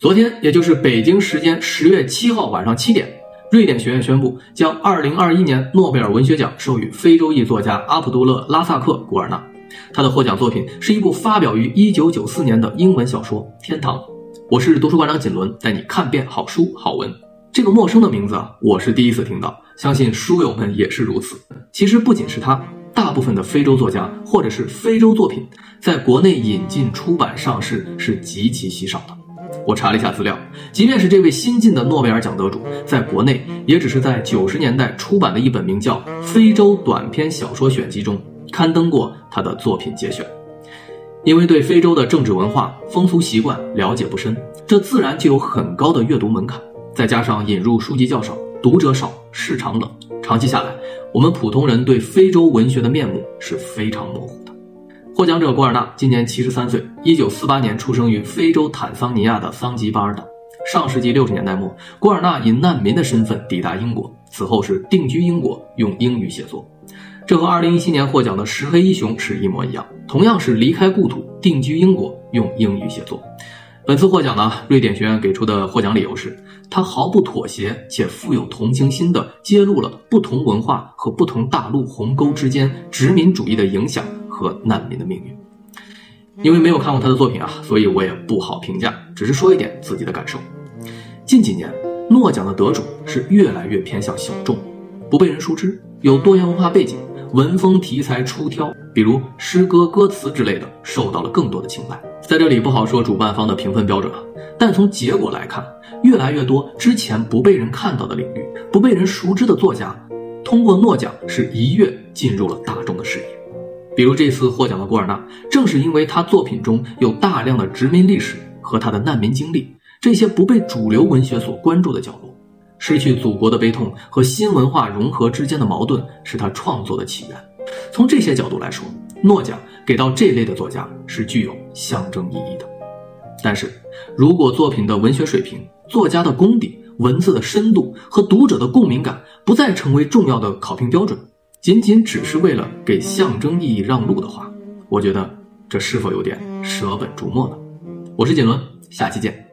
昨天，也就是北京时间十月七号晚上七点，瑞典学院宣布将二零二一年诺贝尔文学奖授予非洲裔作家阿卜杜勒·拉萨克·古尔纳。他的获奖作品是一部发表于一九九四年的英文小说《天堂》。我是读书馆长锦纶，带你看遍好书好文。这个陌生的名字啊，我是第一次听到，相信书友们也是如此。其实不仅是他。大部分的非洲作家或者是非洲作品，在国内引进、出版、上市是极其稀少的。我查了一下资料，即便是这位新晋的诺贝尔奖得主，在国内也只是在九十年代出版的一本名叫《非洲短篇小说选集》中刊登过他的作品节选。因为对非洲的政治文化、风俗习惯了解不深，这自然就有很高的阅读门槛。再加上引入书籍较少，读者少，市场冷。长期下来，我们普通人对非洲文学的面目是非常模糊的。获奖者古尔纳今年七十三岁，一九四八年出生于非洲坦桑尼亚的桑吉巴尔岛。上世纪六十年代末，古尔纳以难民的身份抵达英国，此后是定居英国，用英语写作。这和二零一七年获奖的石黑一雄是一模一样，同样是离开故土，定居英国，用英语写作。本次获奖呢，瑞典学院给出的获奖理由是，他毫不妥协且富有同情心地揭露了不同文化和不同大陆鸿沟之间殖民主义的影响和难民的命运。因为没有看过他的作品啊，所以我也不好评价，只是说一点自己的感受。近几年，诺奖的得主是越来越偏向小众，不被人熟知，有多元文化背景，文风题材出挑，比如诗歌歌词之类的，受到了更多的青睐。在这里不好说主办方的评分标准啊，但从结果来看，越来越多之前不被人看到的领域、不被人熟知的作家，通过诺奖是一跃进入了大众的视野。比如这次获奖的古尔纳，正是因为他作品中有大量的殖民历史和他的难民经历，这些不被主流文学所关注的角落，失去祖国的悲痛和新文化融合之间的矛盾，是他创作的起源。从这些角度来说。诺奖给到这类的作家是具有象征意义的，但是如果作品的文学水平、作家的功底、文字的深度和读者的共鸣感不再成为重要的考评标准，仅仅只是为了给象征意义让路的话，我觉得这是否有点舍本逐末呢？我是锦纶，下期见。